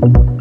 Bye.